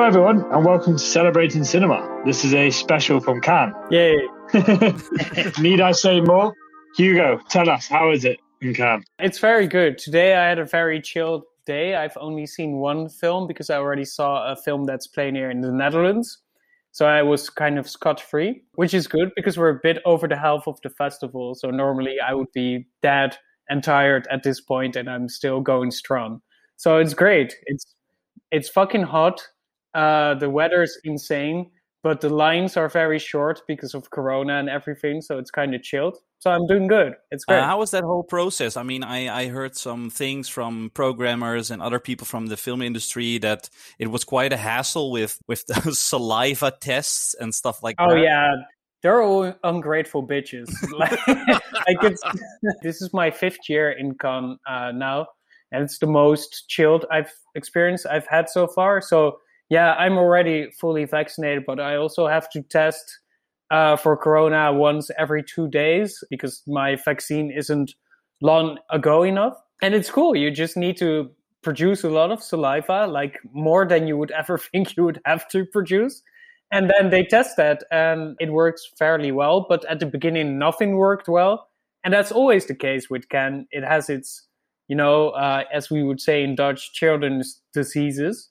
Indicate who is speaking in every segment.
Speaker 1: Hello, everyone, and welcome to Celebrating Cinema. This is a special from Cannes.
Speaker 2: Yay.
Speaker 1: Need I say more? Hugo, tell us, how is it in Cannes?
Speaker 2: It's very good. Today I had a very chilled day. I've only seen one film because I already saw a film that's playing here in the Netherlands. So I was kind of scot free, which is good because we're a bit over the half of the festival. So normally I would be dead and tired at this point, and I'm still going strong. So it's great. It's it's fucking hot. Uh, the weather's insane, but the lines are very short because of Corona and everything. So it's kind of chilled. So I'm doing good. It's great.
Speaker 3: Uh, how was that whole process? I mean, I, I heard some things from programmers and other people from the film industry that it was quite a hassle with with those saliva tests and stuff like
Speaker 2: oh,
Speaker 3: that.
Speaker 2: Oh yeah, they're all ungrateful bitches. like, this is my fifth year in Cannes uh, now, and it's the most chilled I've experienced I've had so far. So yeah, I'm already fully vaccinated, but I also have to test uh, for corona once every two days because my vaccine isn't long ago enough. And it's cool. You just need to produce a lot of saliva, like more than you would ever think you would have to produce. And then they test that and it works fairly well. But at the beginning, nothing worked well. And that's always the case with Cannes. It has its, you know, uh, as we would say in Dutch, children's diseases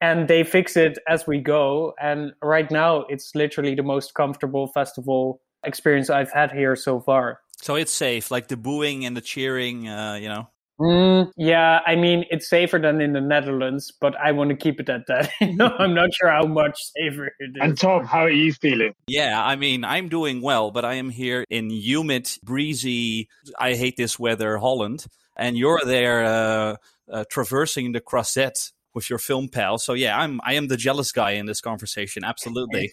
Speaker 2: and they fix it as we go. And right now, it's literally the most comfortable festival experience I've had here so far.
Speaker 3: So it's safe, like the booing and the cheering, uh, you know.
Speaker 2: Mm, yeah, I mean it's safer than in the Netherlands, but I want to keep it at that. no, I'm not sure how much safer it is.
Speaker 1: And Tom, how are you feeling?
Speaker 3: Yeah, I mean I'm doing well, but I am here in humid, breezy. I hate this weather, Holland, and you're there uh, uh, traversing the Croisette with your film pal. So yeah, I'm I am the jealous guy in this conversation. Absolutely.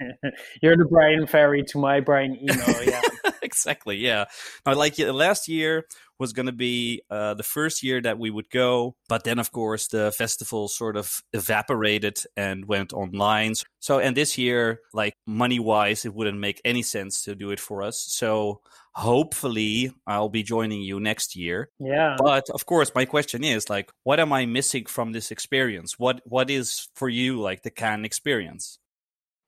Speaker 2: You're the Bryan Ferry to my Brian Eno. Yeah.
Speaker 3: exactly. Yeah. Now, like last year was going to be uh, the first year that we would go, but then of course the festival sort of evaporated and went online. So and this year, like money wise, it wouldn't make any sense to do it for us. So hopefully I'll be joining you next year.
Speaker 2: Yeah.
Speaker 3: But of course, my question is like, what am I missing from this experience? What what is for you like the Cannes experience?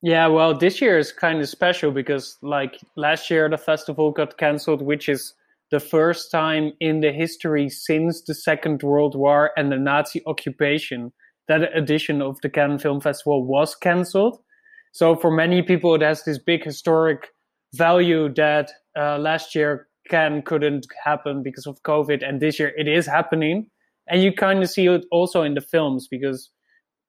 Speaker 2: Yeah, well, this year is kind of special because like last year the festival got cancelled, which is the first time in the history since the Second World War and the Nazi occupation that edition of the Cannes Film Festival was cancelled. So for many people, it has this big historic value that uh, last year Cannes couldn't happen because of COVID, and this year it is happening. And you kind of see it also in the films because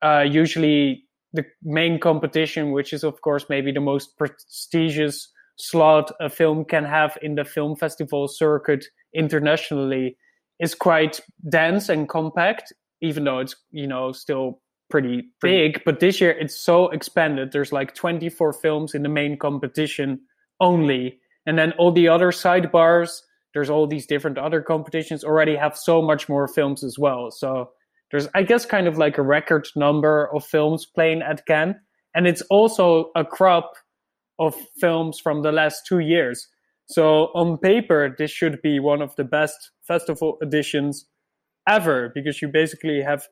Speaker 2: uh, usually the main competition, which is of course maybe the most prestigious slot a film can have in the film festival circuit internationally, is quite dense and compact. Even though it's you know still pretty big, but this year it's so expanded. There's like 24 films in the main competition only and then all the other sidebars, there's all these different other competitions already have so much more films as well. So there's, I guess, kind of like a record number of films playing at Cannes. And it's also a crop of films from the last two years. So on paper, this should be one of the best festival editions ever because you basically have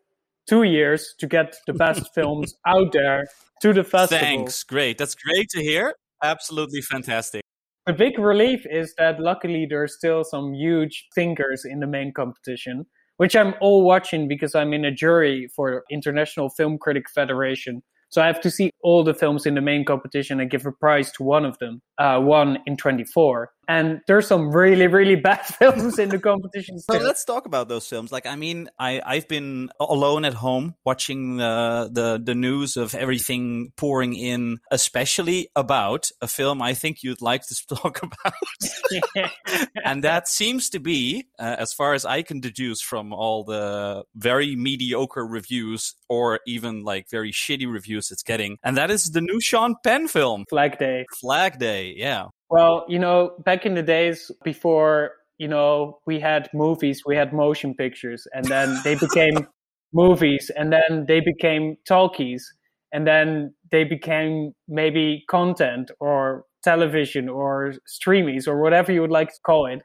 Speaker 2: two years to get the best films out there to the festival.
Speaker 3: Thanks. Great. That's great to hear. Absolutely fantastic.
Speaker 2: The big relief is that luckily there's still some huge thinkers in the main competition, which I'm all watching because I'm in a jury for International Film Critic Federation. So I have to see all the films in the main competition and give a prize to one of them, uh, one in 24. And there's some really, really bad films in the competition.
Speaker 3: So let's talk about those films. Like, I mean, I, I've been alone at home watching the, the, the news of everything pouring in, especially about a film I think you'd like to talk about. and that seems to be, uh, as far as I can deduce from all the very mediocre reviews or even like very shitty reviews it's getting. And that is the new Sean Penn film.
Speaker 2: Flag Day.
Speaker 3: Flag Day, yeah.
Speaker 2: Well, you know, back in the days before, you know, we had movies, we had motion pictures, and then they became movies, and then they became talkies, and then they became maybe content or television or streamies or whatever you would like to call it.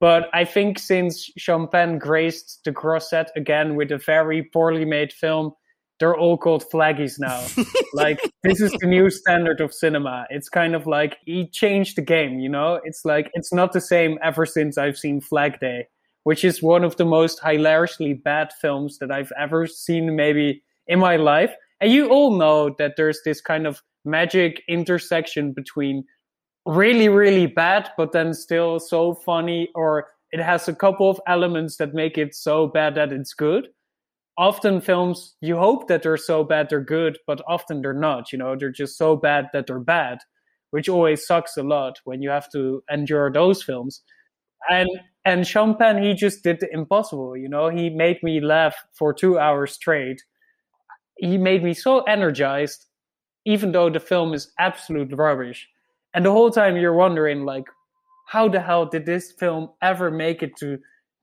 Speaker 2: But I think since Sean Penn graced the Croisette again with a very poorly made film, they're all called flaggies now. like this is the new standard of cinema. It's kind of like he changed the game, you know? It's like it's not the same ever since I've seen Flag Day, which is one of the most hilariously bad films that I've ever seen maybe in my life. And you all know that there's this kind of magic intersection between really, really bad, but then still so funny, or it has a couple of elements that make it so bad that it's good often films you hope that they're so bad they're good but often they're not you know they're just so bad that they're bad which always sucks a lot when you have to endure those films. And and Sean Penn he just did the impossible you know he made me laugh for 2 hours straight. He made me so energized even though the film is absolute rubbish. And the whole time you're wondering like how the hell did this film ever make it to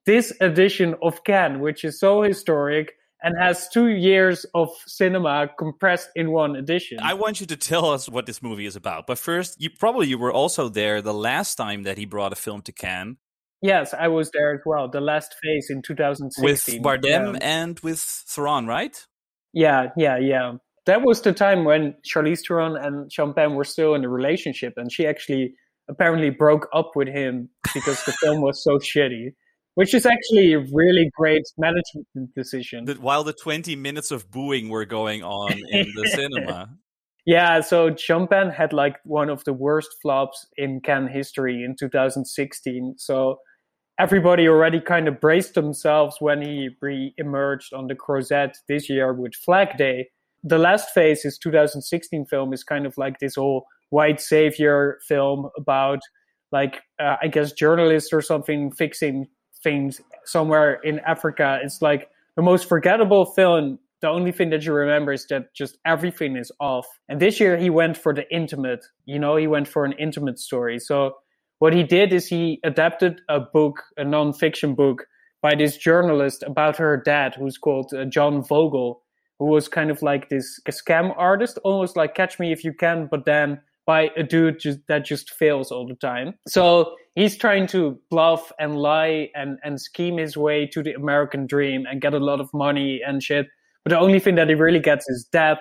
Speaker 2: this edition of Cannes, which is so historic and has two years of cinema compressed in one edition.
Speaker 3: I want you to tell us what this movie is about. But first, you probably you were also there the last time that he brought a film to Cannes.
Speaker 2: Yes, I was there as well. The Last Face in 2016.
Speaker 3: With Bardem yeah. and with Theron, right?
Speaker 2: Yeah, yeah, yeah. That was the time when Charlize Theron and Penn were still in a relationship, and she actually apparently broke up with him because the film was so shitty which is actually a really great management decision.
Speaker 3: That while the 20 minutes of booing were going on in the cinema.
Speaker 2: Yeah, so Penn had like one of the worst flops in Cannes history in 2016. So everybody already kind of braced themselves when he re-emerged on the Croisette this year with Flag Day. The Last Face, his 2016 film, is kind of like this whole white savior film about like uh, I guess journalists or something fixing things somewhere in Africa. It's like the most forgettable film. The only thing that you remember is that just everything is off. And this year he went for the intimate. You know, he went for an intimate story. So what he did is he adapted a book, a non-fiction book by this journalist about her dad, who's called uh, John Vogel, who was kind of like this scam artist, almost like Catch Me If You Can, but then by a dude just, that just fails all the time. So he's trying to bluff and lie and, and scheme his way to the American dream and get a lot of money and shit. But the only thing that he really gets is death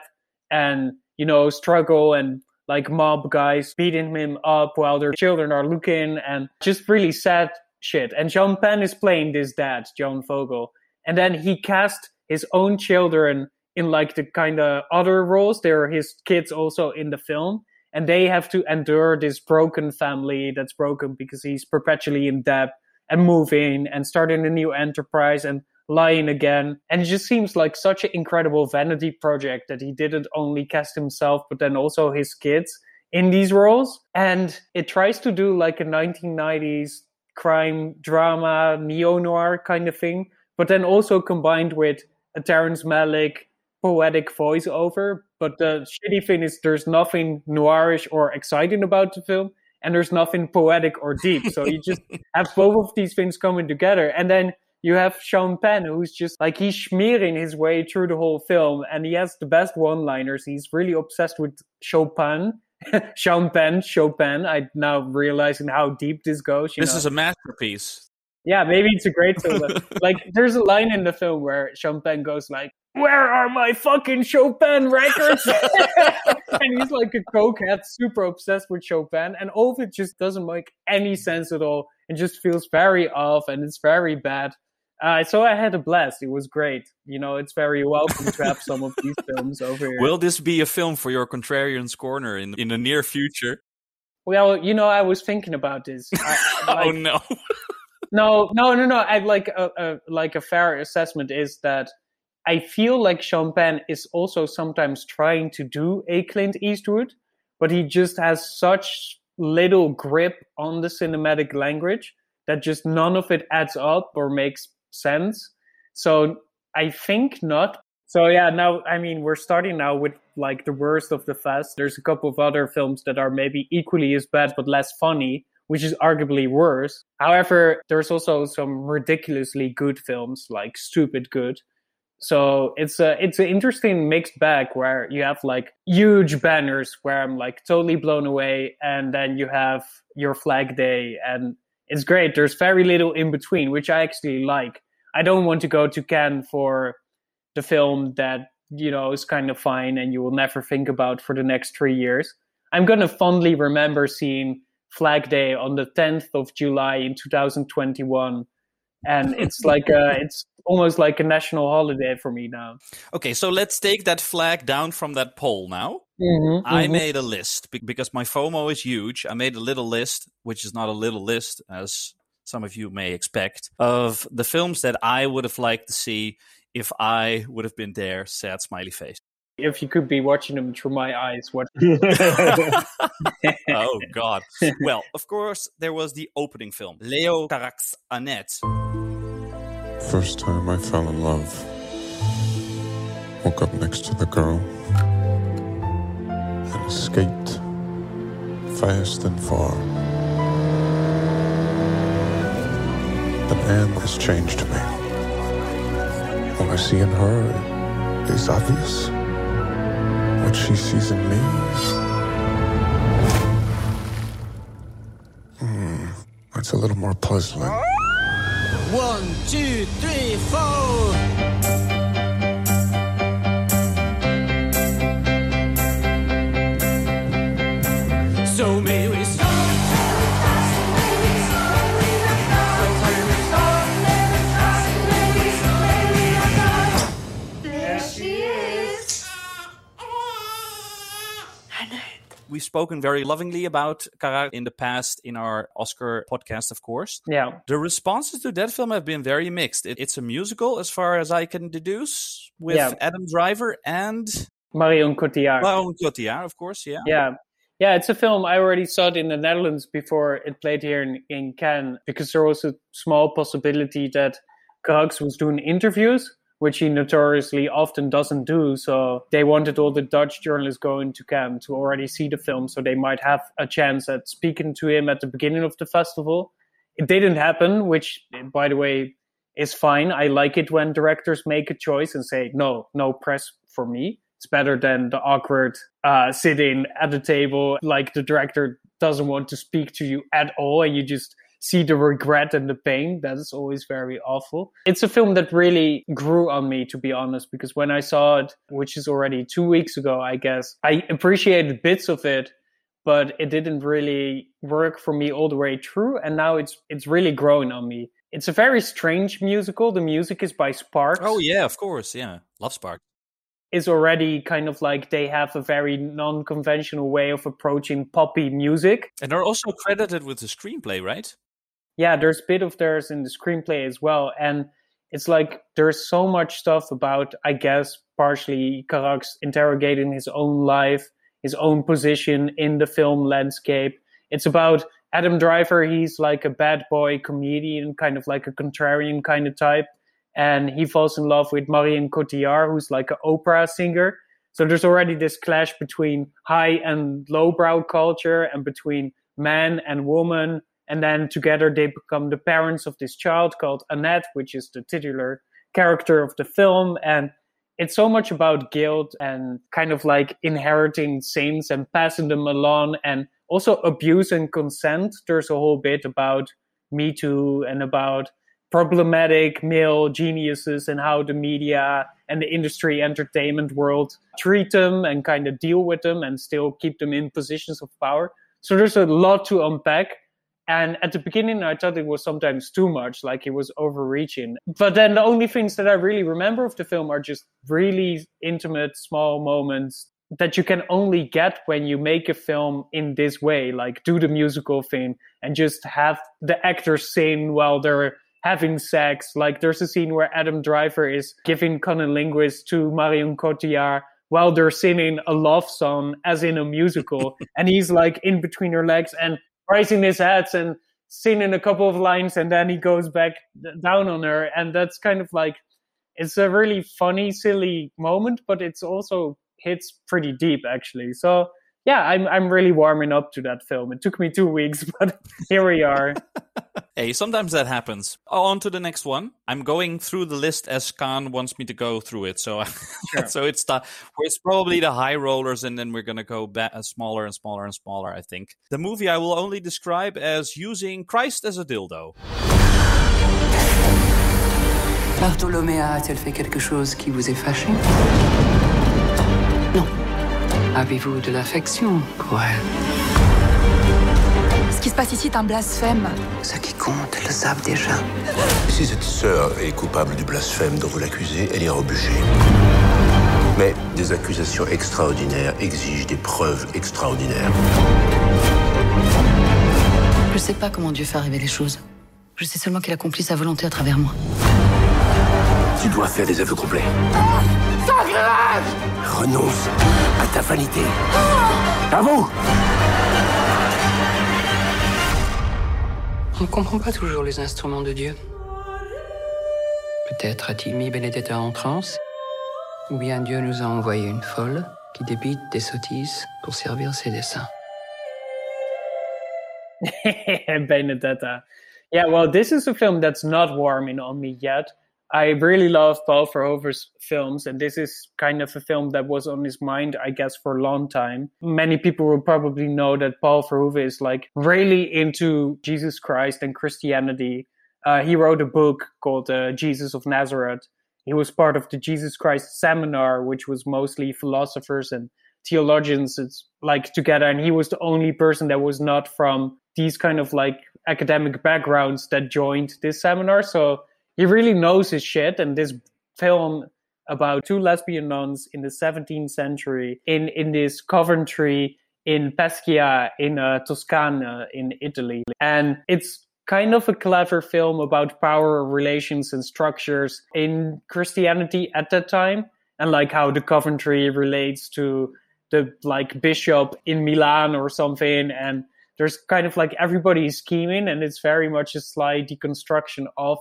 Speaker 2: and, you know, struggle and like mob guys beating him up while their children are looking and just really sad shit. And Sean Penn is playing this dad, John Vogel. And then he cast his own children in like the kind of other roles. They're his kids also in the film and they have to endure this broken family that's broken because he's perpetually in debt and moving and starting a new enterprise and lying again. And it just seems like such an incredible vanity project that he didn't only cast himself, but then also his kids in these roles. And it tries to do like a 1990s crime drama, neo noir kind of thing, but then also combined with a Terrence Malick poetic voiceover. But the shitty thing is, there's nothing noirish or exciting about the film, and there's nothing poetic or deep. So you just have both of these things coming together, and then you have Sean Penn, who's just like he's smearing his way through the whole film, and he has the best one-liners. He's really obsessed with Chopin. Sean Penn, Chopin. I now realizing how deep this goes.
Speaker 3: this
Speaker 2: know.
Speaker 3: is a masterpiece.
Speaker 2: Yeah, maybe it's a great film. like, there's a line in the film where Chopin goes like, where are my fucking Chopin records? and he's like a cokehead, super obsessed with Chopin, and all of it just doesn't make any sense at all. It just feels very off, and it's very bad. Uh, so I had a blast. It was great. You know, it's very welcome to have some of these films over here.
Speaker 3: Will this be a film for your Contrarians Corner in in the near future?
Speaker 2: Well, you know, I was thinking about this. I,
Speaker 3: oh, like, oh no.
Speaker 2: No, no, no, no. I like a, a like a fair assessment is that I feel like Sean Penn is also sometimes trying to do a Clint Eastwood, but he just has such little grip on the cinematic language that just none of it adds up or makes sense. So I think not. So yeah, now I mean we're starting now with like the worst of the fest. There's a couple of other films that are maybe equally as bad but less funny, which is arguably worse. However, there's also some ridiculously good films like Stupid Good so it's a it's an interesting mixed bag where you have like huge banners where I'm like totally blown away, and then you have your flag day, and it's great. There's very little in between, which I actually like. I don't want to go to Cannes for the film that you know is kind of fine and you will never think about for the next three years. I'm gonna fondly remember seeing Flag Day on the 10th of July in 2021 and it's like a, it's almost like a national holiday for me now.
Speaker 3: Okay, so let's take that flag down from that pole now.
Speaker 2: Mm-hmm,
Speaker 3: I
Speaker 2: mm-hmm.
Speaker 3: made a list because my FOMO is huge. I made a little list, which is not a little list, as some of you may expect, of the films that I would have liked to see if I would have been there. Sad smiley face.
Speaker 2: If you could be watching them through my eyes, what?
Speaker 3: oh God! Well, of course, there was the opening film, Leo Carax Annette.
Speaker 4: First time I fell in love. Woke up next to the girl and escaped fast and far. But Anne has changed me. What I see in her is obvious. What she sees in me. Hmm, that's a little more puzzling.
Speaker 5: One, two, three, four.
Speaker 3: We've spoken very lovingly about Carax in the past in our Oscar podcast, of course.
Speaker 2: Yeah.
Speaker 3: The responses to that film have been very mixed. It, it's a musical, as far as I can deduce, with
Speaker 2: Yeah.
Speaker 3: Adam Driver and
Speaker 2: Marion Cotillard.
Speaker 3: Marion Cotillard, of course. Yeah.
Speaker 2: yeah. Yeah, it's a film I already saw it in the Netherlands before it played here in, in Cannes because there was a small possibility that Carax was doing interviews, which he notoriously often doesn't do. So they wanted all the Dutch journalists going to Cannes to already see the film so they might have a chance at speaking to him at the beginning of the festival. It didn't happen, which, by the way, is fine. I like it when directors make a choice and say, no, no press for me. It's better than the awkward uh, sitting at the table, like the director doesn't want to speak to you at all, and you just see the regret and the pain. That is always very awful. It's a film that really grew on me, to be honest, because when I saw it, which is already two weeks ago, I guess, I appreciated bits of it, but it didn't really work for me all the way through. And now it's it's really growing on me. It's a very strange musical. The music is by Sparks
Speaker 3: Oh yeah, of course. Yeah, love Spark.
Speaker 2: is already kind of like they have a very non-conventional way of approaching poppy music.
Speaker 3: And they're also credited with the screenplay, right?
Speaker 2: Yeah, there's a bit of theirs in the screenplay as well, and it's like there's so much stuff about, I guess, partially Carax interrogating his own life, his own position in the film landscape. It's about Adam Driver. He's like a bad boy comedian, kind of like a contrarian kind of type. And he falls in love with Marion Cotillard, who's like an opera singer. So there's already this clash between high and lowbrow culture and between man and woman. And then together they become the parents of this child called Annette, which is the titular character of the film. And it's so much about guilt and kind of like inheriting sins and passing them along and also abuse and consent. There's a whole bit about Me Too and about problematic male geniuses and how the media and the industry entertainment world treat them and kind of deal with them and still keep them in positions of power. So there's a lot to unpack. And at the beginning, I thought it was sometimes too much, like it was overreaching. But then the only things that I really remember of the film are just really intimate, small moments that you can only get when you make a film in this way, like do the musical thing and just have the actors sing while they're having sex. Like there's a scene where Adam Driver is giving Conan cunnilingus to Marion Cotillard while they're singing a love song as in a musical. and he's like in between her legs and raising his hands and singing a couple of lines and then he goes back down on her. And that's kind of like, it's a really funny, silly moment, but it's also hits pretty deep actually. So yeah, I'm I'm really warming up to that film. It took me two weeks, but here we are.
Speaker 3: Hey, sometimes that happens. Oh, on to the next one. I'm going through the list as Cannes wants me to go through it. So, so it's the it's probably the high rollers, and then we're gonna go back uh, smaller and smaller and smaller. I think the movie I will only describe as using Christ as a dildo.
Speaker 6: Bartholoméa a-t-elle fait quelque chose qui vous est fâché Non. Avez-vous de l'affection pour elle
Speaker 7: Ce qui se passe ici est un blasphème.
Speaker 6: Ce qui compte, elles le savent déjà.
Speaker 8: Si cette sœur est coupable du blasphème dont vous l'accusez, elle ira au bûcher. Mais des accusations extraordinaires exigent des preuves extraordinaires.
Speaker 6: Je sais pas comment Dieu fait arriver les choses. Je sais seulement qu'il accomplit sa volonté à travers moi.
Speaker 8: Tu dois faire des aveux complets. Renonce à ta vanité. À vous
Speaker 6: On ne comprend pas toujours les instruments de Dieu. Peut-être a-t-il mis Benedetta en transe, ou bien Dieu nous a envoyé une folle qui débite des sottises pour servir ses desseins.
Speaker 2: Benedetta. Yeah, well, this is a film that's not warming on me yet. I really love Paul Verhoeven's films, and this is kind of a film that was on his mind, I guess, for a long time. Many people will probably know that Paul Verhoeven is like really into Jesus Christ and Christianity. Uh, he wrote a book called uh, Jesus of Nazareth. He was part of the Jesus Christ seminar, which was mostly philosophers and theologians it's like together and he was the only person that was not from these kind of like academic backgrounds that joined this seminar so he really knows his shit and this film about two lesbian nuns in the 17th century in in this coventry in pescia in uh, toscana in italy. And it's kind of a clever film about power relations and structures in christianity at that time and like how the coventry relates to the like bishop in Milan or something, and there's kind of like everybody scheming, and it's very much a sly deconstruction of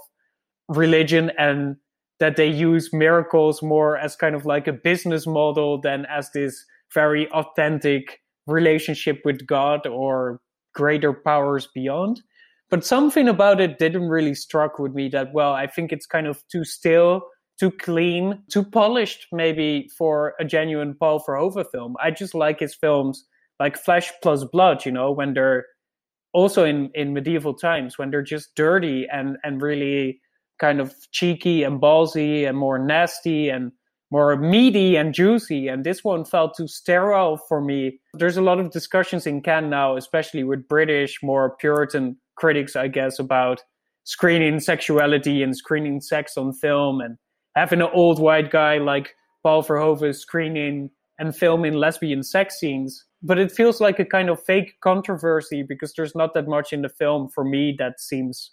Speaker 2: religion and that they use miracles more as kind of like a business model than as this very authentic relationship with God or greater powers beyond. But something about it didn't really struck with me that well. I think it's kind of too still too clean, too polished, maybe for a genuine Paul Verhoeven film. I just like his films like Flesh Plus Blood, you know, when they're also in, in medieval times, when they're just dirty and, and really kind of cheeky and ballsy and more nasty and more meaty and juicy. And this one felt too sterile for me. There's a lot of discussions in Cannes now, especially with British, more Puritan critics, I guess, about screening sexuality and screening sex on film and having an old white guy like Paul Verhoeven screening and filming lesbian sex scenes. But it feels like a kind of fake controversy because there's not that much in the film for me that seems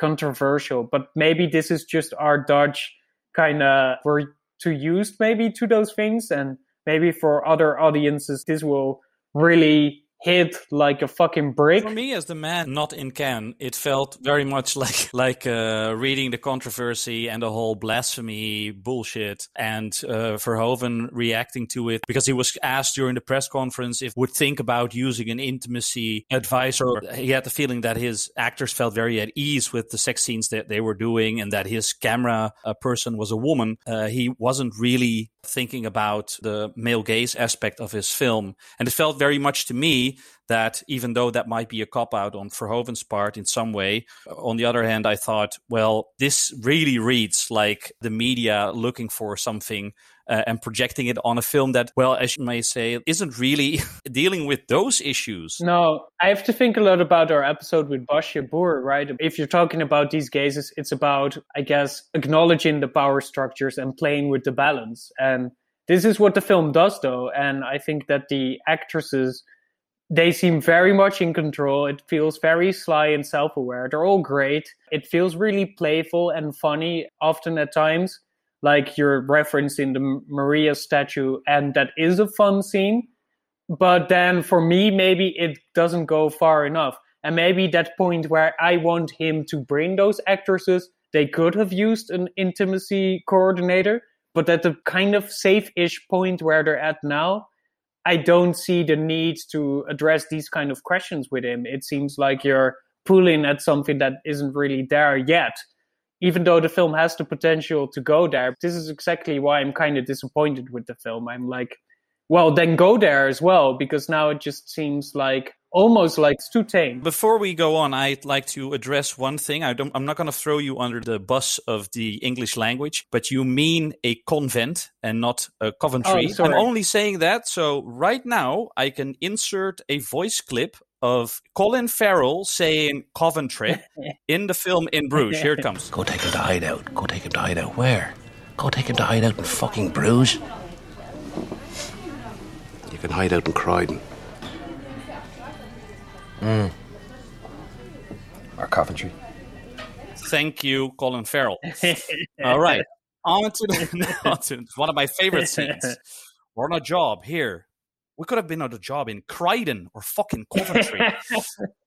Speaker 2: controversial. But maybe this is just our Dutch kind of we're too used maybe to those things, and maybe for other audiences this will really hit like a fucking brick.
Speaker 3: For me, as the man not in Cannes, it felt very much like like uh, reading the controversy and the whole blasphemy bullshit, and uh, Verhoeven reacting to it because he was asked during the press conference if would think about using an intimacy advisor. He had the feeling that his actors felt very at ease with the sex scenes that they were doing, and that his camera uh, person was a woman. Uh, he wasn't really thinking about the male gaze aspect of his film. And it felt very much to me that even though that might be a cop out on Verhoeven's part in some way, on the other hand, I thought, well, this really reads like the media looking for something uh, and projecting it on a film that, well, as you may say, isn't really dealing with those issues.
Speaker 2: No, I have to think a lot about our episode with Basha Boer, right? If you're talking about these gazes, it's about, I guess, acknowledging the power structures and playing with the balance. And this is what the film does, though. And I think that the actresses they seem very much in control. It feels very sly and self aware. They're all great. It feels really playful and funny, often at times, like you're referencing the Maria statue, and that is a fun scene. But then for me, maybe it doesn't go far enough. And maybe that point where I want him to bring those actresses, they could have used an intimacy coordinator. But at the kind of safe ish point where they're at now, I don't see the need to address these kind of questions with him. It seems like you're pulling at something that isn't really there yet, even though the film has the potential to go there. This is exactly why I'm kind of disappointed with the film. I'm like, well, then go there as well, because now it just seems like almost like it's too tame.
Speaker 3: Before we go on, I'd like to address one thing. I don't, I'm not going to throw you under the bus of the English language, but you mean a convent and not a Coventry.
Speaker 2: Oh.
Speaker 3: I'm only saying that. So right now, I can insert a voice clip of Colin Farrell saying Coventry in the film In Bruges. Here it comes.
Speaker 8: Go take him to hideout. Go take him to hideout. Where? Go take him to hideout in fucking Bruges. You can hide out in Croydon. Hmm.
Speaker 9: Or Coventry.
Speaker 3: Thank you, Colin Farrell. All right. On to, the, on to one of my favorite scenes. We're on a job here. We could have been on a job in Croydon or fucking Coventry.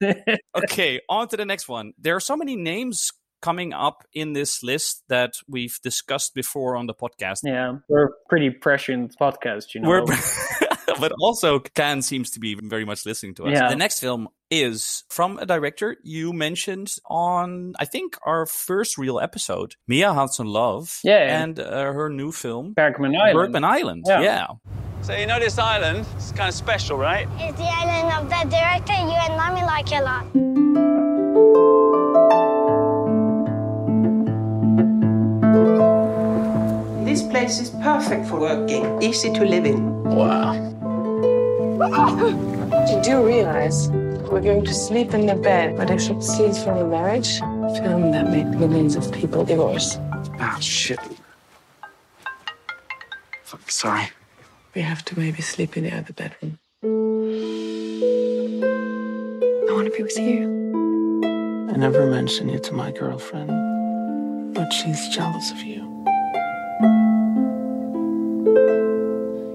Speaker 3: okay, on to the next one. There are so many names coming up in this list that we've discussed before on the podcast.
Speaker 2: Yeah, we're a pretty prescient podcast, you know.
Speaker 3: We're, but also Cannes seems to be very much listening to us.
Speaker 2: Yeah.
Speaker 3: The next film is from a director you mentioned on, I think, our first real episode, Mia Hansen Love.
Speaker 2: Yeah.
Speaker 3: And uh, her new film,
Speaker 2: Bergman Island.
Speaker 3: Bergman Island.
Speaker 2: Yeah.
Speaker 3: yeah.
Speaker 10: So you know this island? It's kind of special, right?
Speaker 11: It's the island of the director you and mommy like a lot.
Speaker 12: This place is perfect for working, easy to live in. Wow.
Speaker 13: you do realize we're going to sleep in the bed where they should scenes from a marriage film that made millions of people divorce.
Speaker 10: Ah, shit. Fuck, sorry.
Speaker 13: We have to maybe sleep in the other bedroom. I want to be with you.
Speaker 12: I never mention you to my girlfriend, but she's jealous of you.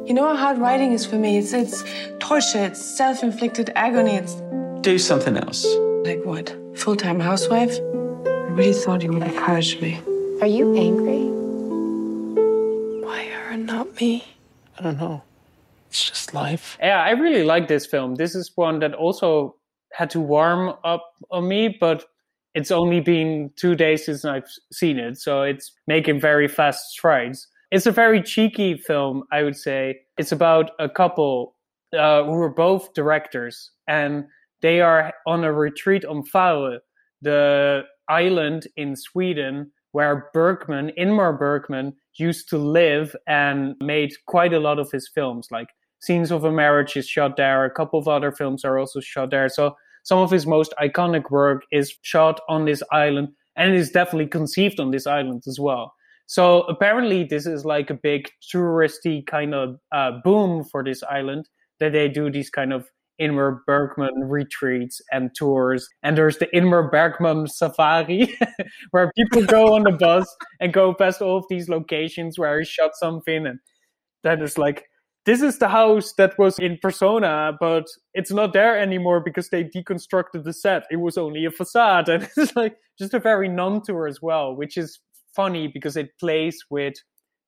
Speaker 13: You know how hard writing is for me? It's it's torture, it's self-inflicted agony, it's
Speaker 10: Do something else.
Speaker 13: like what? Full-time housewife? I really thought you would encourage me.
Speaker 11: Are you angry?
Speaker 13: Why her and not me?
Speaker 12: I don't know. It's just life.
Speaker 2: Yeah, I really like this film. This is one that also had to warm up on me, but it's only been two days since I've seen it, so it's making very fast strides. It's a very cheeky film, I would say. It's about a couple uh, who are both directors, and they are on a retreat on Fårö, the island in Sweden where Bergman, Ingmar Bergman, used to live and made quite a lot of his films. Like Scenes of a Marriage is shot there. A couple of other films are also shot there. So some of his most iconic work is shot on this island and it is definitely conceived on this island as well. So apparently this is like a big touristy kind of uh, boom for this island that they do these kind of Ingmar Bergman retreats and tours. And there's the Ingmar Bergman safari where people go on the bus and go past all of these locations where he shot something. And then it's like, this is the house that was in Persona, but it's not there anymore because they deconstructed the set. It was only a facade. And it's like just a very non tour as well, which is funny because it plays with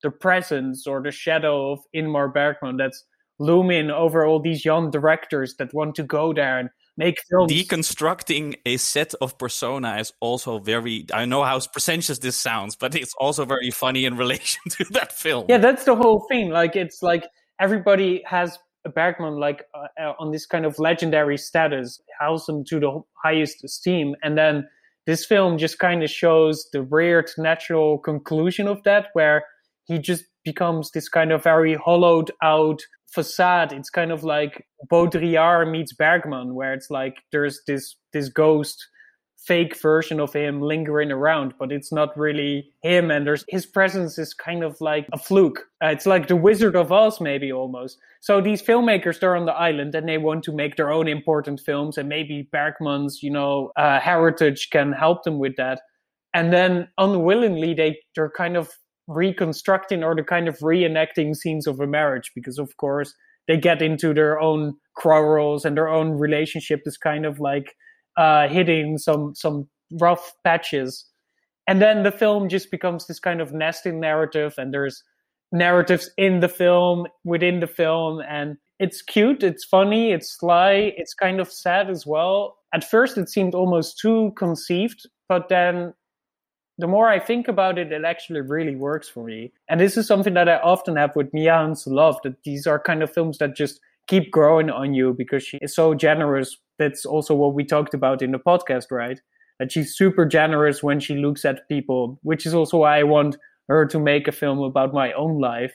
Speaker 2: the presence or the shadow of Ingmar Bergman that's looming over all these young directors that want to go there and make films.
Speaker 3: Deconstructing a set of persona is also very. I know how pretentious this sounds, but it's also very funny in relation to that film.
Speaker 2: Yeah, that's the whole thing. Like, it's like everybody has a Bergman like uh, uh, on this kind of legendary status, holds him to the highest esteem, and then this film just kind of shows the weird natural conclusion of that, where he just becomes this kind of very hollowed out facade. It's kind of like Baudrillard meets Bergman, where it's like there's this this ghost fake version of him lingering around, but it's not really him. And there's his presence is kind of like a fluke. Uh, it's like the Wizard of Oz, maybe almost. So these filmmakers, they're on the island and they want to make their own important films, and maybe Bergman's, you know, uh, heritage can help them with that. And then unwillingly, they they're kind of reconstructing or the kind of reenacting scenes of a marriage because of course they get into their own quarrels and their own relationship is kind of like uh, hitting some some rough patches. And then the film just becomes this kind of nesting narrative and there's narratives in the film within the film and it's cute it's funny it's sly it's kind of sad as well. At first it seemed almost too conceived but then the more I think about it, it actually really works for me. And this is something that I often have with Mia Hansen Love, that these are kind of films that just keep growing on you because she is so generous. That's also what we talked about in the podcast, right? That she's super generous when she looks at people, which is also why I want her to make a film about my own life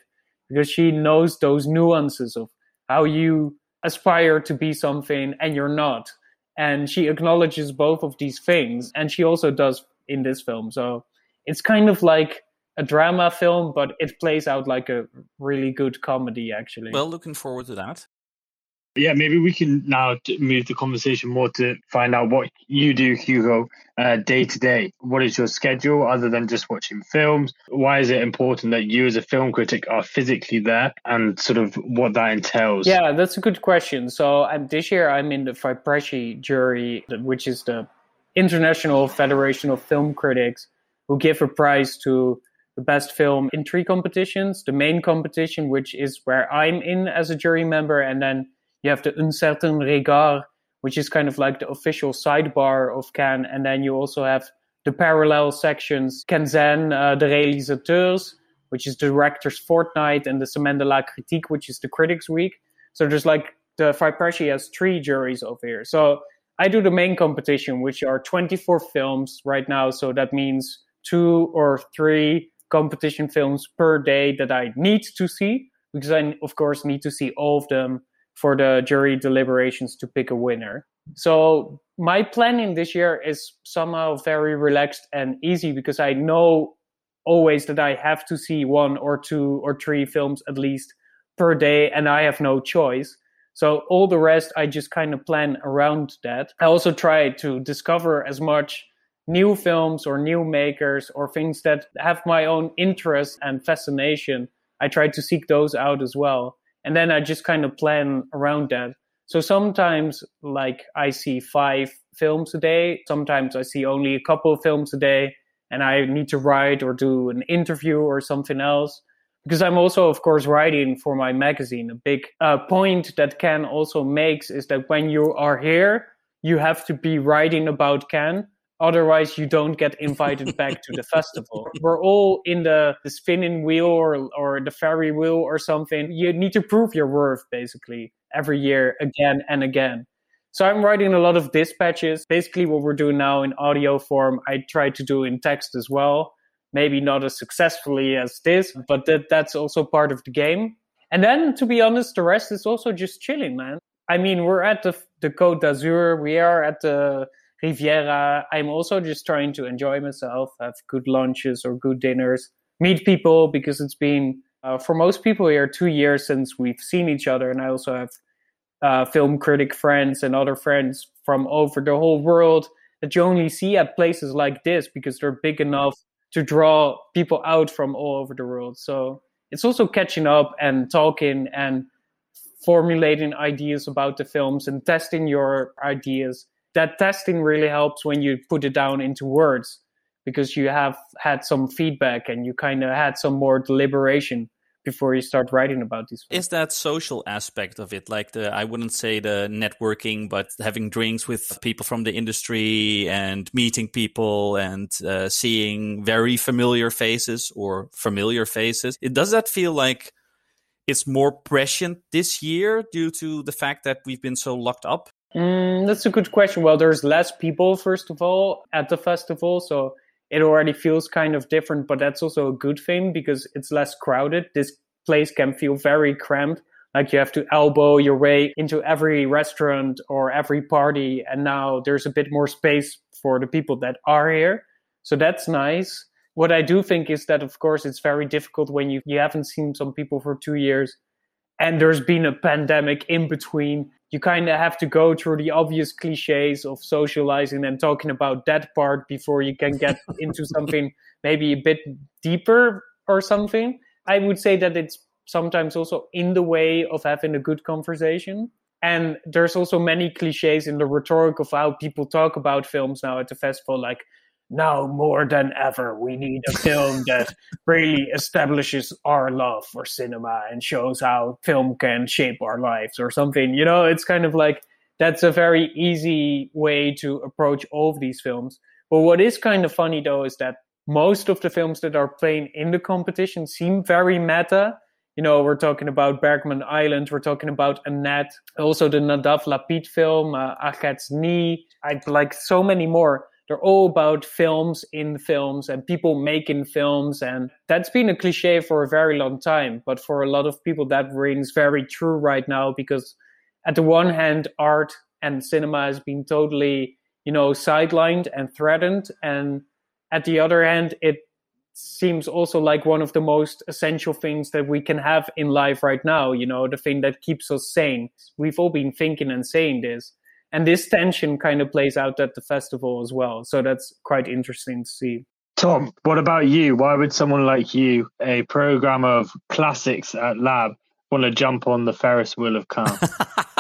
Speaker 2: because she knows those nuances of how you aspire to be something and you're not. And she acknowledges both of these things. And she also does in this film. So it's kind of like a drama film, but it plays out like a really good comedy, actually.
Speaker 3: Well, looking forward to that.
Speaker 1: Yeah, maybe we can now move the conversation more to find out what you do, Hugo, uh, day to day. What is your schedule other than just watching films? Why is it important that you, as a film critic, are physically there and sort of what that entails?
Speaker 2: Yeah, that's a good question. So um, this year I'm in the FIPRESCI jury, which is the International Federation of Film Critics, who give a prize to the best film in three competitions. The main competition, which is where I'm in as a jury member, and then you have the Un Certain Regard, which is kind of like the official sidebar of Cannes. And then you also have the parallel sections, Quinzaine, uh, the réalisateurs, which is director's fortnight, and the Semaine de la Critique, which is the critics week. So there's like the FIPRESCI has three juries over here. So I do the main competition, which are 24 films right now. So that means two or three competition films per day that I need to see because I, of course, need to see all of them for the jury deliberations to pick a winner. So my planning this year is somehow very relaxed and easy because I know always that I have to see one or two or three films at least per day and I have no choice. So all the rest I just kind of plan around that. I also try to discover as much new films or new makers or things that have my own interest and fascination. I try to seek those out as well and then I just kind of plan around that. So sometimes, like, I see five films a day. Sometimes I see only a couple of films a day, and I need to write or do an interview or something else. Because I'm also, of course, writing for my magazine. A big uh, point that Cannes also makes is that when you are here, you have to be writing about Cannes. Otherwise, you don't get invited back to the festival. We're all in the, the spinning wheel or, or the ferry wheel or something. You need to prove your worth basically every year again and again. So I'm writing a lot of dispatches. Basically, what we're doing now in audio form, I try to do in text as well. Maybe not as successfully as this, but that, that's also part of the game. And then, to be honest, the rest is also just chilling, man. I mean, we're at the, the Côte d'Azur. We are at the Riviera. I'm also just trying to enjoy myself, have good lunches or good dinners, meet people because it's been, uh, for most people here, two years since we've seen each other. And I also have uh, film critic friends and other friends from over the whole world that you only see at places like this because they're big enough to draw people out from all over the world. So it's also catching up and talking and formulating ideas about the films and testing your ideas that testing really helps when you put it down into words because you have had some feedback and you kind of had some more deliberation before you start writing about these
Speaker 3: is that social aspect of it like the i wouldn't say the networking but having drinks with people from the industry and meeting people and uh, seeing very familiar faces or familiar faces it does that feel like it's more prescient this year due to the fact that we've been so locked up
Speaker 2: Mm, that's a good question. Well, there's less people, first of all, at the festival. So it already feels kind of different, but that's also a good thing because it's less crowded. This place can feel very cramped. Like you have to elbow your way into every restaurant or every party. And now there's a bit more space for the people that are here. So that's nice. What I do think is that, of course, it's very difficult when you, you haven't seen some people for two years and there's been a pandemic in between you kind of have to go through the obvious cliches of socializing and talking about that part before you can get into something maybe a bit deeper or something. I would say that it's sometimes also in the way of having a good conversation. And there's also many cliches in the rhetoric of how people talk about films now at the festival, like now more than ever, we need a film that really establishes our love for cinema and shows how film can shape our lives or something. You know, it's kind of like that's a very easy way to approach all of these films. But what is kind of funny though is that most of the films that are playing in the competition seem very meta You know, we're talking about Bergman Island, we're talking about Annette, also the Nadav Lapid film, uh, Ahed's Knee. I'd like so many more. They're all about films in films and people making films. And that's been a cliche for a very long time. But for a lot of people, that rings very true right now because at the one hand, art and cinema has been totally, you know, sidelined and threatened. And at the other hand, it seems also like one of the most essential things that we can have in life right now, you know, the thing that keeps us sane. We've all been thinking and saying this. And this tension kind of plays out at the festival as well. So that's quite interesting to see.
Speaker 1: Tom, what about you? Why would someone like you, a programmer of classics at Lab, want to jump on the Ferris wheel of Cannes?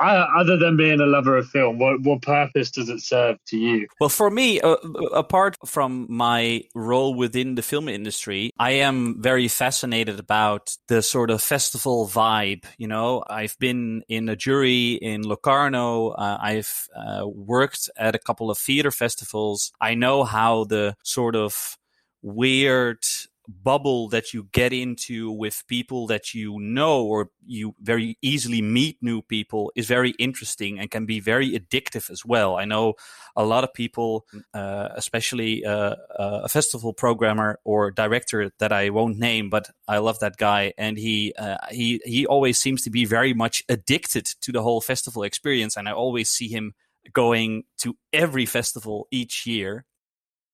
Speaker 1: other than being a lover of film, what what purpose does it serve to you?
Speaker 3: Well, for me, uh, apart from my role within the film industry, I am very fascinated about the sort of festival vibe. You know, I've been in a jury in Locarno. Uh, I've uh, worked at a couple of theater festivals. I know how the sort of weird bubble that you get into with people that you know or you very easily meet new people is very interesting and can be very addictive as well. I know a lot of people, uh, especially uh, uh, a festival programmer or director that I won't name, but I love that guy, and he uh, he he always seems to be very much addicted to the whole festival experience, and I always see him going to every festival each year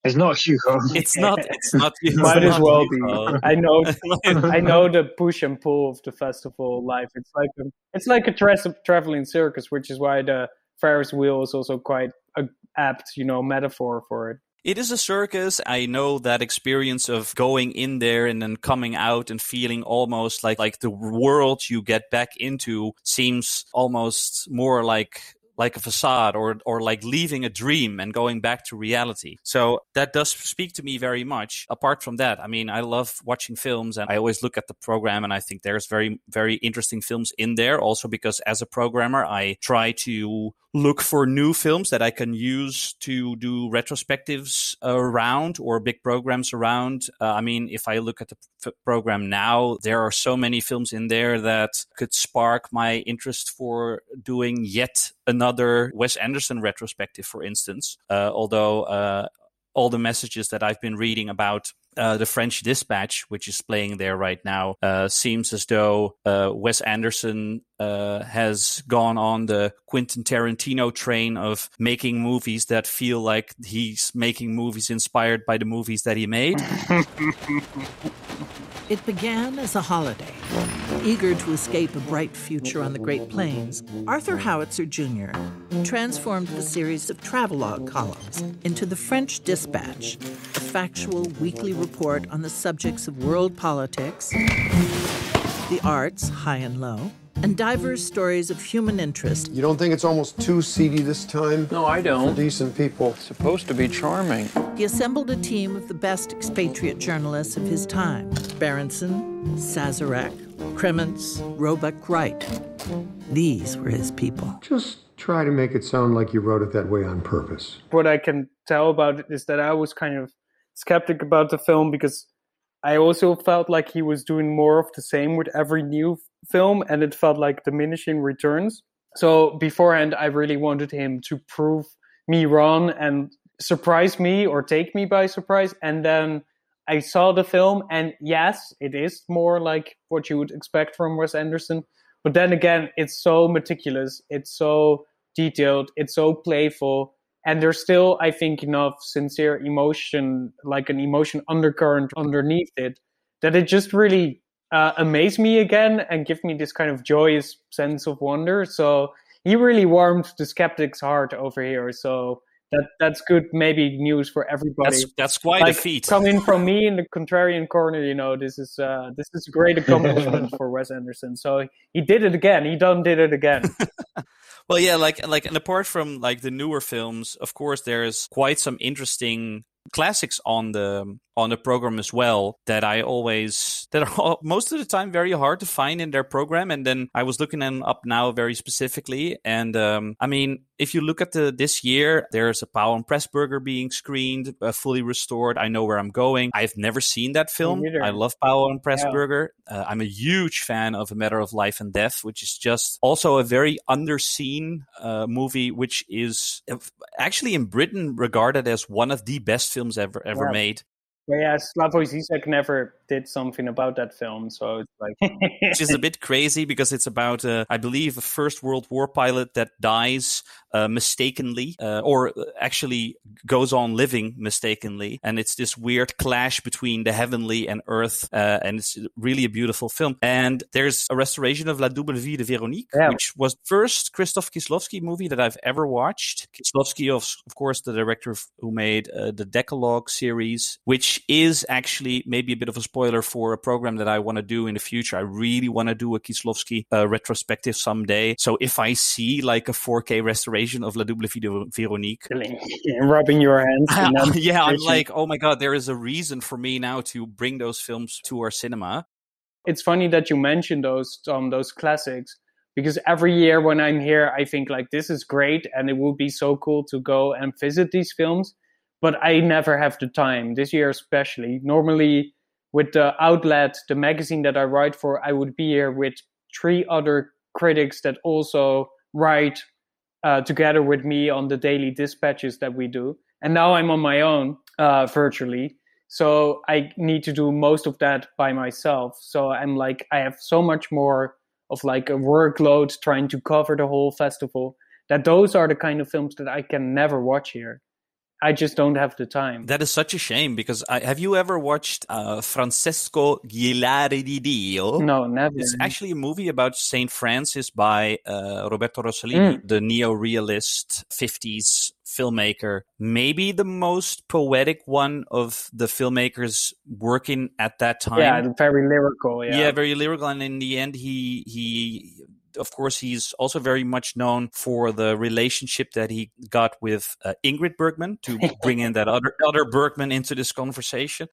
Speaker 1: it's not Hugo.
Speaker 3: It's not. It's not. It's
Speaker 2: Might as well
Speaker 3: Hugo.
Speaker 2: be. I know. I know the push and pull of the festival life. It's like a, it's like a tra- traveling circus, which is why the Ferris wheel is also quite a apt, you know, metaphor for it.
Speaker 3: It is a circus. I know that experience of going in there and then coming out and feeling almost like like the world you get back into seems almost more like like a facade or or like leaving a dream and going back to reality. So that does speak to me very much. Apart from that, I mean, I love watching films and I always look at the program and I think there's very very interesting films in there also because as a programmer, I try to look for new films that I can use to do retrospectives around or big programs around. Uh, I mean, if I look at the program now, there are so many films in there that could spark my interest for doing yet another Wes Anderson retrospective, for instance. Uh, although uh, all the messages that I've been reading about uh, the French Dispatch, which is playing there right now, uh, seems as though uh, Wes Anderson uh, has gone on the Quentin Tarantino train of making movies that feel like he's making movies inspired by the movies that he made.
Speaker 9: It began as a holiday. Eager to escape a bright future on the Great Plains, Arthur Howitzer Jr. transformed the series of travelogue columns into the French Dispatch, a factual weekly report on the subjects of world politics, the arts, high and low, and diverse stories of human interest.
Speaker 14: You don't think it's almost too seedy this time?
Speaker 10: No, I don't.
Speaker 14: For decent people.
Speaker 10: It's supposed to be charming.
Speaker 9: He assembled a team of the best expatriate journalists of his time Berensen, Sazerac, Krementz, Roebuck Wright. These were his people.
Speaker 14: Just try to make it sound like you wrote it that way on purpose.
Speaker 2: What I can tell about it is that I was kind of skeptic about the film because I also felt like he was doing more of the same with every new film and it felt like diminishing returns. So beforehand, I really wanted him to prove me wrong and surprise me or take me by surprise. And then I saw the film, and yes, it is more like what you would expect from Wes Anderson. But then again, it's so meticulous, it's so detailed, it's so playful, and there's still, I think, enough sincere emotion, like an emotion undercurrent underneath it, that it just really uh, amaze me again and give me this kind of joyous sense of wonder. So he really warmed the skeptic's heart over here. So that that's good, maybe news for everybody.
Speaker 3: That's that's quite
Speaker 2: like,
Speaker 3: a feat.
Speaker 2: coming from me in the contrarian corner, you know, this is uh, this is a great accomplishment for Wes Anderson. So he did it again. He done did it again.
Speaker 3: Well, yeah, like like and apart from like the newer films, of course, there's quite some interesting classics on the on the program as well that I always that are most of the time very hard to find in their program. And then I was looking them up now very specifically, and um, I mean, if you look at the this year, there's a Powell and Pressburger being screened, uh, fully restored. I know where I'm going. I've never seen that film. I love Powell and Pressburger. Yeah. Uh, I'm a huge fan of A Matter of Life and Death, which is just also a very underseen uh, movie, which is actually in Britain regarded as one of the best films ever ever yeah. made.
Speaker 2: Yeah, Slavoj Zizek never did something about that film, so it's like
Speaker 3: which is a bit crazy because it's about, uh, I believe, a First World War pilot that dies uh, mistakenly, uh, or actually goes on living mistakenly, and it's this weird clash between the heavenly and earth, uh, and it's really a beautiful film. And there's a restoration of La Double Vie de Véronique, yeah. which was the first Krzysztof Kieslowski movie that I've ever watched. Kieslowski, of, of course, the director who made uh, the Decalogue series, which is actually maybe a bit of a spoiler for a program that I want to do in the future. I really want to do a Kieslowski uh, retrospective someday. So if I see like a 4K restoration of La Double Vie de Véronique,
Speaker 2: rubbing your hands,
Speaker 3: yeah, I'm like, oh my god, there is a reason for me now to bring those films to our cinema.
Speaker 2: It's funny that you mentioned those um, those classics because every year when I'm here, I think like this is great and it would be so cool to go and visit these films but I never have the time this year, especially. Normally, with the outlet, the magazine that I write for, I would be here with three other critics that also write uh, together with me on the daily dispatches that we do. And now I'm on my own uh, virtually. So I need to do most of that by myself. So I'm like, I have so much more of like a workload trying to cover the whole festival that those are the kind of films that I can never watch here. I just don't have the time.
Speaker 3: That is such a shame because I, have you ever watched uh, Francesco giullare di Dio?
Speaker 2: No, never.
Speaker 3: It's actually a movie about Saint Francis by uh, Roberto Rossellini, mm. the neo-realist 50s filmmaker, maybe the most poetic one of the filmmakers working at that time.
Speaker 2: Yeah, very lyrical. Yeah,
Speaker 3: yeah, very lyrical. And in the end, he he of course, he's also very much known for the relationship that he got with uh, Ingrid Bergman to bring in that other other Bergman into this conversation.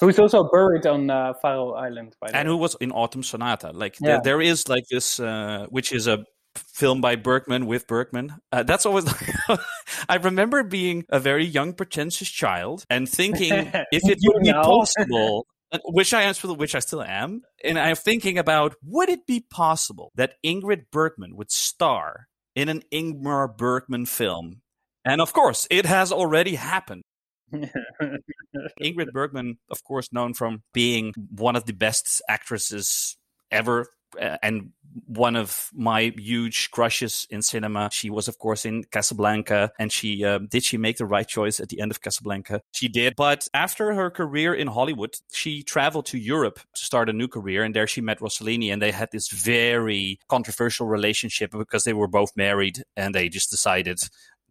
Speaker 2: Who's also buried on uh, Fårö Island, by the
Speaker 3: and
Speaker 2: way.
Speaker 3: who was in Autumn Sonata. Like yeah. there, there is like this, uh, which is a film by Bergman with Bergman. Uh, that's always. I remember being a very young, pretentious child and thinking if it would be possible Uh, which I answer, which I still am, and I'm thinking about would it be possible that Ingrid Bergman would star in an Ingmar Bergman film? And of course, it has already happened. Ingrid Bergman, of course, known from being one of the best actresses ever and one of my huge crushes in cinema. She was, of course, in Casablanca, and she uh, did she make the right choice at the end of Casablanca? She did. But after her career in Hollywood, she traveled to Europe to start a new career, and there she met Rossellini, and they had this very controversial relationship because they were both married, and they just decided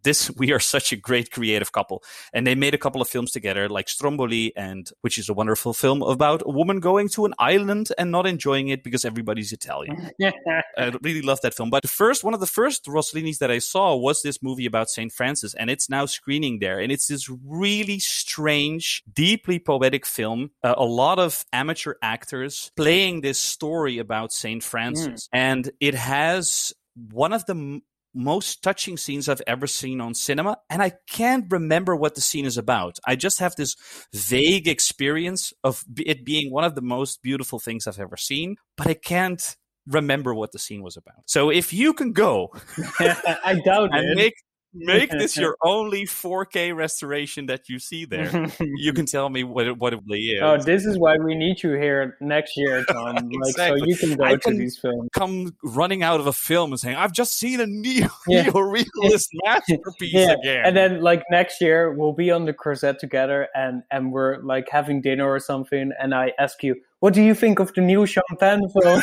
Speaker 3: this we are such a great creative couple. And they made a couple of films together like stromboli and which is a wonderful film about a woman going to an island and not enjoying it because everybody's italian. I really love that film. But the first one of the first rossellinis that i saw was this movie about saint francis and it's now screening there. And it's this really strange deeply poetic film. Uh, a lot of amateur actors playing this story about saint francis. Mm. and it has one of the most touching scenes I've ever seen on cinema. And I can't remember what the scene is about. I just have this vague experience of it being one of the most beautiful things I've ever seen, but I can't remember what the scene was about. So if you can go,
Speaker 2: I doubt
Speaker 3: and
Speaker 2: it.
Speaker 3: Make make this your only 4K restoration that you see there. you can tell me what it, what it really oh, is.
Speaker 2: Oh, this is why we need you here next year, Tom. exactly. Like, so you can go I to these films.
Speaker 3: Come running out of a film and saying, "I've just seen a neo yeah. realist masterpiece yeah. again."
Speaker 2: And then, like next year, we'll be on the Croisette together, and and we're like having dinner or something, and I ask you. What do you think of the new Sean Penn film?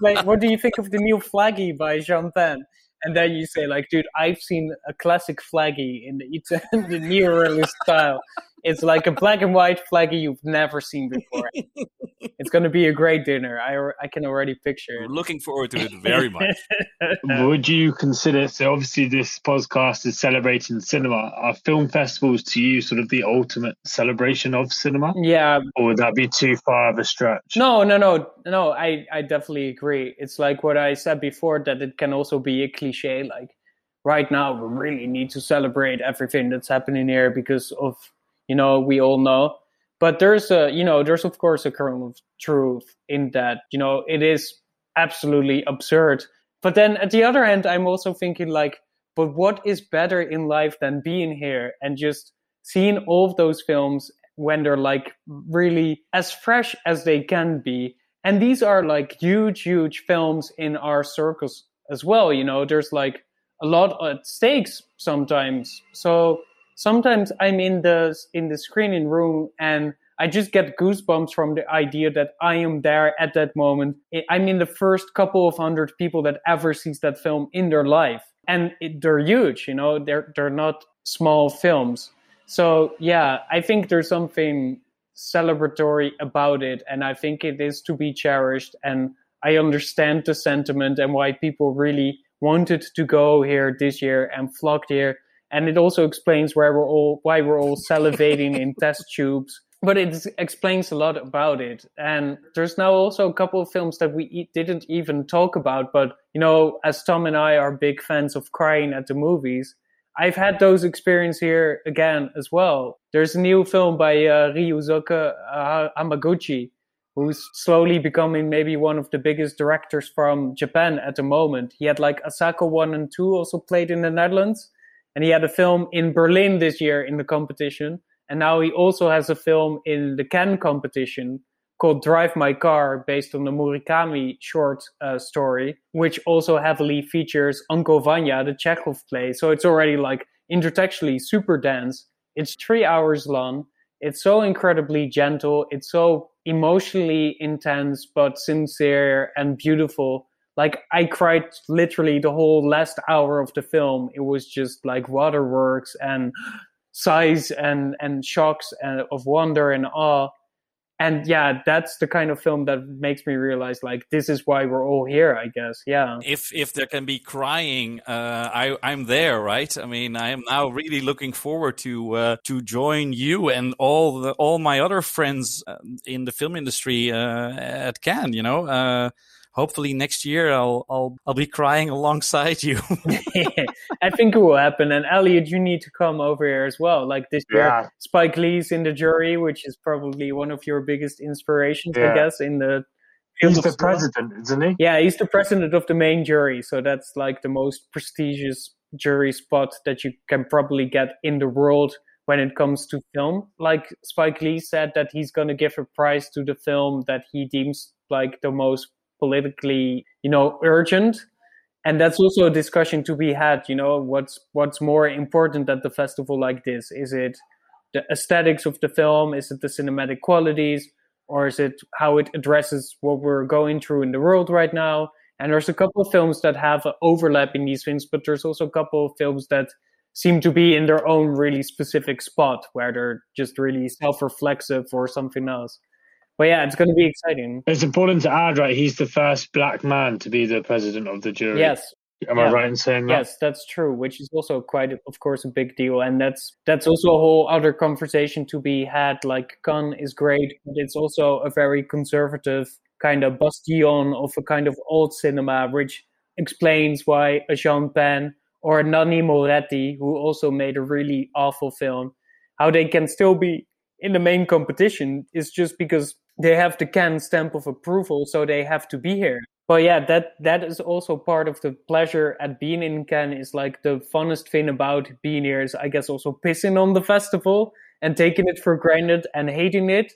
Speaker 2: Like, what do you think of the new Flag Day by Sean Penn? And then you say like, dude, I've seen a classic flaggy in the, the neorealist style. It's like a black and white flaggy you've never seen before. it's going to be a great dinner. I, I can already picture it.
Speaker 3: Looking forward to it very much.
Speaker 1: Would you consider, so obviously this podcast is celebrating cinema. Are film festivals to you sort of the ultimate celebration of cinema?
Speaker 2: Yeah.
Speaker 1: Or would that be too far of a stretch?
Speaker 2: No, no, no, no. I, I definitely agree. It's like what I said before that it can also be a cliche. Like right now, we really need to celebrate everything that's happening here because of, you know, we all know. But there's a, you know, there's of course a kernel of truth in that, you know, it is absolutely absurd. But then at the other end I'm also thinking like, but what is better in life than being here and just seeing all of those films when they're like really as fresh as they can be. And these are like huge, huge films in our circles as well. You know, there's like a lot at stakes sometimes. So sometimes I'm in the in the screening room and I just get goosebumps from the idea that I am there at that moment. I'm in the first couple of hundred people that ever sees that film in their life, and it, they're huge. You know, they're they're not small films. So yeah, I think there's something celebratory about it, and I think it is to be cherished. And I understand the sentiment and why people really wanted to go here this year and flocked here. And it also explains why we're all why we're all salivating in test tubes but it explains a lot about it. And there's now also a couple of films that we e- didn't even talk about. But, you know, as Tom and I are big fans of crying at the movies, I've had those experiences here again as well. There's a new film by uh, Ryusuke uh, Hamaguchi, who's slowly becoming maybe one of the biggest directors from Japan at the moment. He had like Asako 1 and 2 also played in the Netherlands. And he had a film in Berlin this year in the competition and now he also has a film in the Cannes competition called Drive My Car, based on the Murakami short uh, story, which also heavily features Uncle Vanya, the Chekhov play. So it's already like intertextually super dense. It's three hours long. It's so incredibly gentle. It's so emotionally intense, but sincere and beautiful. Like I cried literally the whole last hour of the film. It was just like waterworks and sighs and and shocks and of wonder and awe. And yeah that's the kind of film that makes me realize like this is why we're all here i guess. Yeah.
Speaker 3: If if there can be crying uh i i'm there right? I mean i am now really looking forward to uh to join you and all the all my other friends uh, in the film industry uh at cannes you know? Uh hopefully next year I'll I'll I'll be crying alongside you.
Speaker 2: I think it will happen. And Elliot, you need to come over here as well. Like this year,
Speaker 1: Yeah.
Speaker 2: Spike Lee's in the jury, which is probably one of your biggest inspirations, I guess, in the
Speaker 1: He's the
Speaker 2: cinema.
Speaker 1: president, isn't he?
Speaker 2: Yeah, he's the president of the main jury, so that's like the most prestigious jury spot that you can probably get in the world when it comes to film. Like Spike Lee said that he's going to give a prize to the film that he deems like the most politically, you know, urgent. And that's also a discussion to be had, you know, what's what's more important at the festival like this? Is it the aesthetics of the film? Is it the cinematic qualities? Or is it how it addresses what we're going through in the world right now? And there's a couple of films that have overlap in these things, but there's also a couple of films that seem to be in their own really specific spot where they're just really self-reflexive or something else. But yeah, it's going to be exciting.
Speaker 1: It's important to add, right? He's the first black man to be the president of the jury.
Speaker 2: Yes.
Speaker 1: Am I right in saying that?
Speaker 2: Yes, that's true, which is also quite, of course, a big deal, and that's that's also a whole other conversation to be had. Like, Cannes is great, but it's also a very conservative kind of bastion of a kind of old cinema, which explains why a Sean Penn or a Nanni Moretti, who also made a really awful film, how they can still be in the main competition is just because they have the Cannes stamp of approval, so they have to be here. But yeah, that that is also part of the pleasure at being in Cannes. Is like the funnest thing about being here is, I guess, also pissing on the festival and taking it for granted and hating it.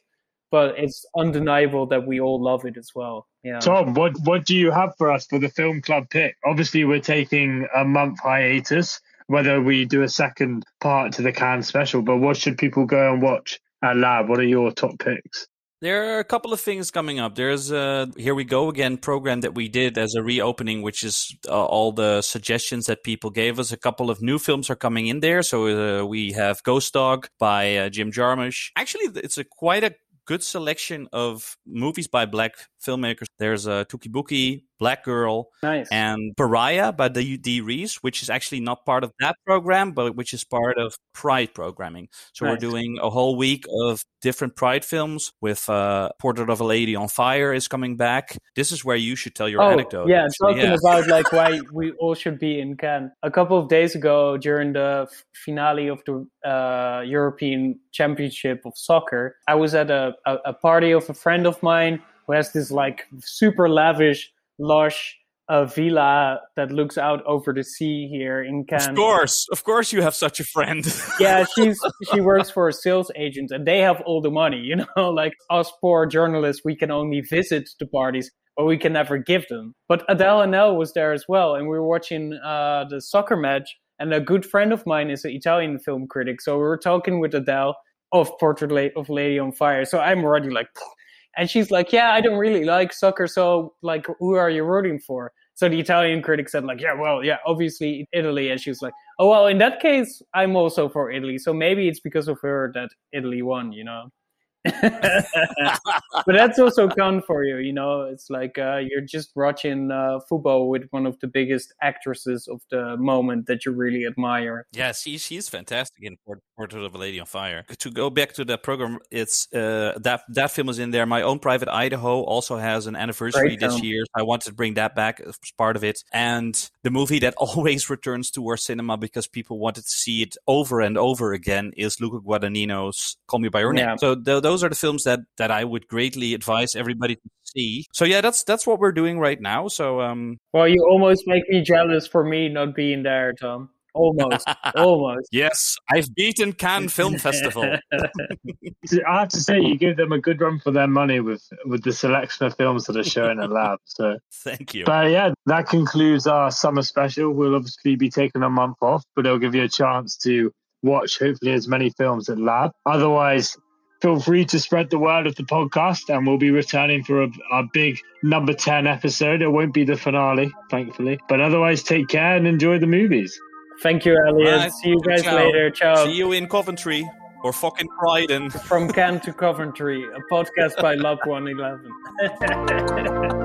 Speaker 2: But it's undeniable that we all love it as well. Yeah.
Speaker 1: Tom, what what do you have for us for the film club pick? Obviously, we're taking a month hiatus. Whether we do a second part to the Cannes special, but what should people go and watch at Lab? What are your top picks?
Speaker 3: There are a couple of things coming up. There's a Here We Go Again program that we did as a reopening, which is uh, all the suggestions that people gave us. A couple of new films are coming in there. So uh, we have Ghost Dog by uh, Jim Jarmusch. Actually, it's a quite a good selection of movies by black filmmakers. There's a uh, Touki Black Girl,
Speaker 2: nice.
Speaker 3: and Pariah by the Dee Reese, which is actually not part of that program, but which is part of Pride programming. So nice. we're doing a whole week of different Pride films with uh, Portrait of a Lady on Fire is coming back. This is where you should tell your
Speaker 2: oh,
Speaker 3: anecdote.
Speaker 2: Yeah, actually. talking yeah. about like why we all should be in Cannes. A couple of days ago, during the finale of the uh, European Championship of Soccer, I was at a, a, a party of a friend of mine who has this like super lavish lush uh, villa that looks out over the sea here in Cannes.
Speaker 3: Of course, of course, you have such a friend.
Speaker 2: yeah, she's she works for a sales agent, and they have all the money. You know, like us poor journalists, we can only visit the parties, but we can never give them. But Adèle Haenel was there as well, and we were watching uh, the soccer match. And a good friend of mine is an Italian film critic, so we were talking with Adèle of Portrait of Lady on Fire. So I'm already like, and she's like, yeah, I don't really like soccer. So like, who are you rooting for? So the Italian critic said like, yeah, well, yeah, obviously Italy. And she was like, oh, well, in that case, I'm also for Italy. So maybe it's because of her that Italy won, you know? but that's also Cannes for you, you know. It's like uh, you're just watching uh, football with one of the biggest actresses of the moment that you really admire.
Speaker 3: Yeah, she she's fantastic in Portrait of a Lady on Fire. To go back to the program, it's uh, that that film is in there. My own Private Idaho also has an anniversary Great this film. year. I wanted to bring that back as part of it, and the movie that always returns to our cinema because people wanted to see it over and over again is Luca Guadagnino's Call Me by Your Name. Yeah. So the, those are the films that that I would greatly advise everybody to see. So yeah, that's that's what we're doing right now. So um
Speaker 2: Well, you almost make me jealous for me not being there, Tom. Almost, almost.
Speaker 3: Yes, I've beaten Cannes Film Festival.
Speaker 1: I have to say, you give them a good run for their money with with the selection of films that are showing at Lab. So
Speaker 3: thank you.
Speaker 1: But yeah, that concludes our summer special. We'll obviously be taking a month off, but it'll give you a chance to watch hopefully as many films at Lab. Otherwise, feel free to spread the word of the podcast and we'll be returning for a, a, big number 10 episode. It won't be the finale, thankfully. But otherwise, take care and enjoy the movies.
Speaker 2: Thank you, Elliot. Right. See you guys
Speaker 3: Ciao.
Speaker 2: later. Ciao.
Speaker 3: See you in Coventry or fucking Croydon.
Speaker 2: From Cannes to Coventry, a podcast by Love 111.